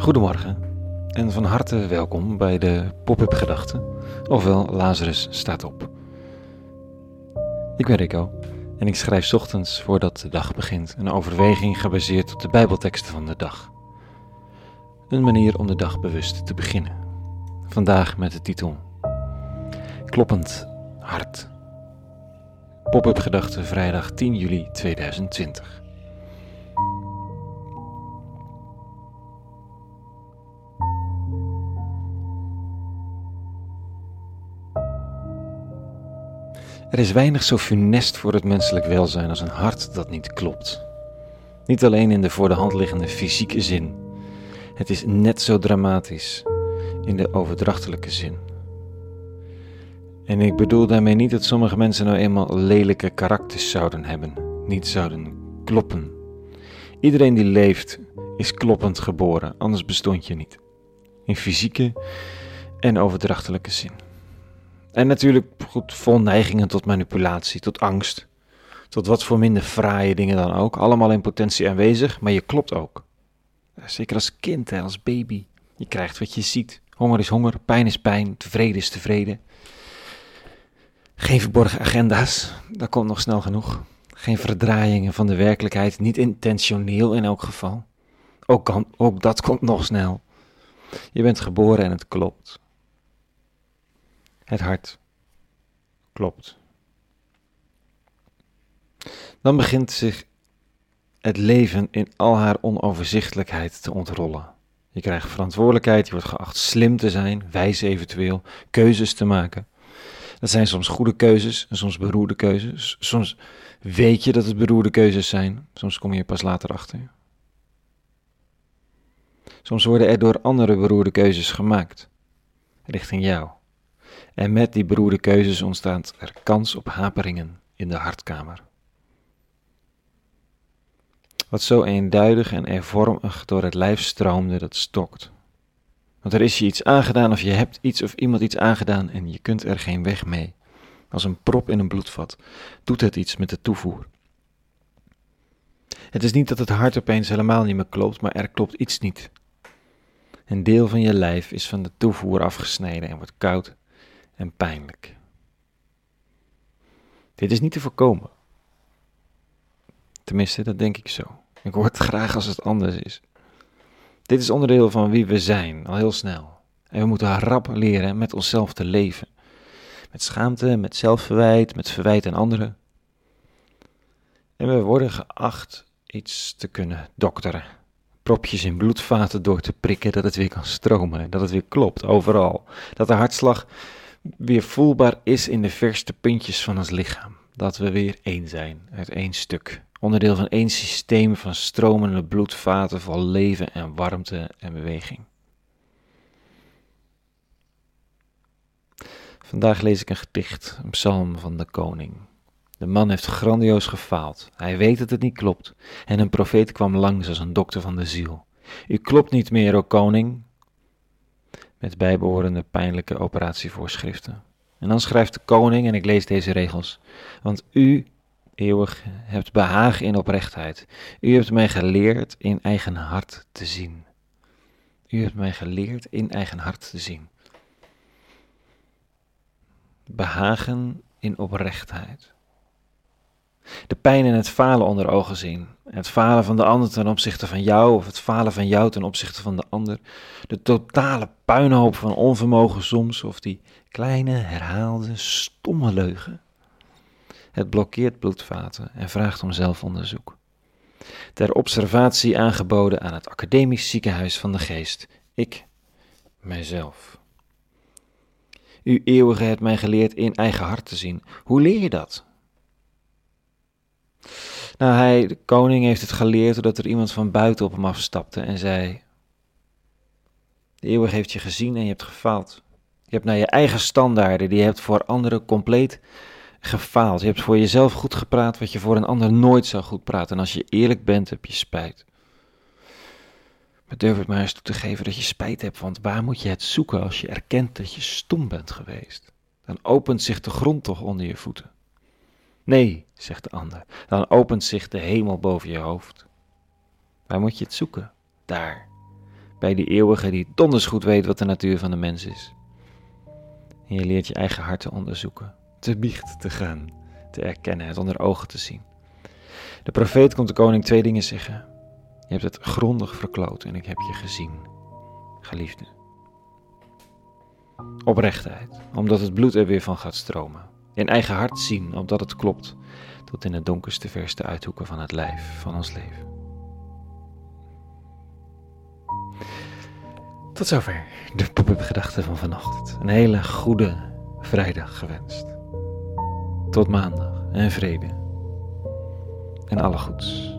Goedemorgen en van harte welkom bij de Pop-up Gedachten, ofwel Lazarus staat op. Ik ben Rico en ik schrijf ochtends voordat de dag begint een overweging gebaseerd op de Bijbelteksten van de dag. Een manier om de dag bewust te beginnen. Vandaag met de titel Kloppend hart. Pop-up Gedachten vrijdag 10 juli 2020. Er is weinig zo funest voor het menselijk welzijn als een hart dat niet klopt. Niet alleen in de voor de hand liggende fysieke zin. Het is net zo dramatisch in de overdrachtelijke zin. En ik bedoel daarmee niet dat sommige mensen nou eenmaal lelijke karakters zouden hebben, niet zouden kloppen. Iedereen die leeft is kloppend geboren, anders bestond je niet. In fysieke en overdrachtelijke zin. En natuurlijk goed, vol neigingen tot manipulatie, tot angst. Tot wat voor minder fraaie dingen dan ook. Allemaal in potentie aanwezig, maar je klopt ook. Zeker als kind, hè, als baby. Je krijgt wat je ziet. Honger is honger, pijn is pijn, tevreden is tevreden. Geen verborgen agenda's, dat komt nog snel genoeg. Geen verdraaiingen van de werkelijkheid, niet intentioneel in elk geval. Ook, kan, ook dat komt nog snel. Je bent geboren en het klopt. Het hart klopt. Dan begint zich het leven in al haar onoverzichtelijkheid te ontrollen. Je krijgt verantwoordelijkheid, je wordt geacht slim te zijn, wijs eventueel, keuzes te maken. Dat zijn soms goede keuzes en soms beroerde keuzes. Soms weet je dat het beroerde keuzes zijn, soms kom je pas later achter. Soms worden er door andere beroerde keuzes gemaakt, richting jou. En met die beroerde keuzes ontstaat er kans op haperingen in de hartkamer. Wat zo eenduidig en ervormig door het lijf stroomde, dat stokt. Want er is je iets aangedaan of je hebt iets of iemand iets aangedaan en je kunt er geen weg mee. Als een prop in een bloedvat doet het iets met de toevoer. Het is niet dat het hart opeens helemaal niet meer klopt, maar er klopt iets niet. Een deel van je lijf is van de toevoer afgesneden en wordt koud en pijnlijk. Dit is niet te voorkomen. Tenminste, dat denk ik zo. Ik hoor het graag als het anders is. Dit is onderdeel van wie we zijn, al heel snel. En we moeten rap leren met onszelf te leven. Met schaamte, met zelfverwijt, met verwijt aan anderen. En we worden geacht iets te kunnen dokteren. Propjes in bloedvaten door te prikken, dat het weer kan stromen, dat het weer klopt, overal. Dat de hartslag weer voelbaar is in de verste puntjes van ons lichaam. Dat we weer één zijn, uit één stuk. Onderdeel van één systeem van stromende bloedvaten vol leven en warmte en beweging. Vandaag lees ik een gedicht, een psalm van de koning. De man heeft grandioos gefaald. Hij weet dat het niet klopt. En een profeet kwam langs als een dokter van de ziel. U klopt niet meer, o koning, met bijbehorende pijnlijke operatievoorschriften. En dan schrijft de koning, en ik lees deze regels, want u, eeuwig, hebt behagen in oprechtheid. U hebt mij geleerd in eigen hart te zien. U hebt mij geleerd in eigen hart te zien. Behagen in oprechtheid de pijn en het falen onder ogen zien. Het falen van de ander ten opzichte van jou, of het falen van jou ten opzichte van de ander. De totale puinhoop van onvermogen soms, of die kleine, herhaalde, stomme leugen. Het blokkeert bloedvaten en vraagt om zelfonderzoek. Ter observatie aangeboden aan het Academisch Ziekenhuis van de Geest. Ik, mijzelf. U eeuwige hebt mij geleerd in eigen hart te zien. Hoe leer je dat? Nou, hij, de koning heeft het geleerd doordat er iemand van buiten op hem afstapte en zei: De eeuwig heeft je gezien en je hebt gefaald. Je hebt naar je eigen standaarden, die je hebt voor anderen compleet gefaald. Je hebt voor jezelf goed gepraat wat je voor een ander nooit zou goed praten. En als je eerlijk bent, heb je spijt. Maar durf het maar eens toe te geven dat je spijt hebt, want waar moet je het zoeken als je erkent dat je stom bent geweest? Dan opent zich de grond toch onder je voeten. Nee, zegt de ander, dan opent zich de hemel boven je hoofd. Waar moet je het zoeken? Daar, bij die eeuwige die donders goed weet wat de natuur van de mens is. En je leert je eigen hart te onderzoeken, te biecht te gaan, te erkennen, het onder ogen te zien. De profeet komt de koning twee dingen zeggen. Je hebt het grondig verkloot en ik heb je gezien, geliefde. Oprechtheid, omdat het bloed er weer van gaat stromen. In eigen hart zien, omdat het klopt, tot in de donkerste verste uithoeken van het lijf van ons leven. Tot zover de pop-up gedachten van vanochtend. Een hele goede vrijdag gewenst. Tot maandag en vrede. En alle goeds.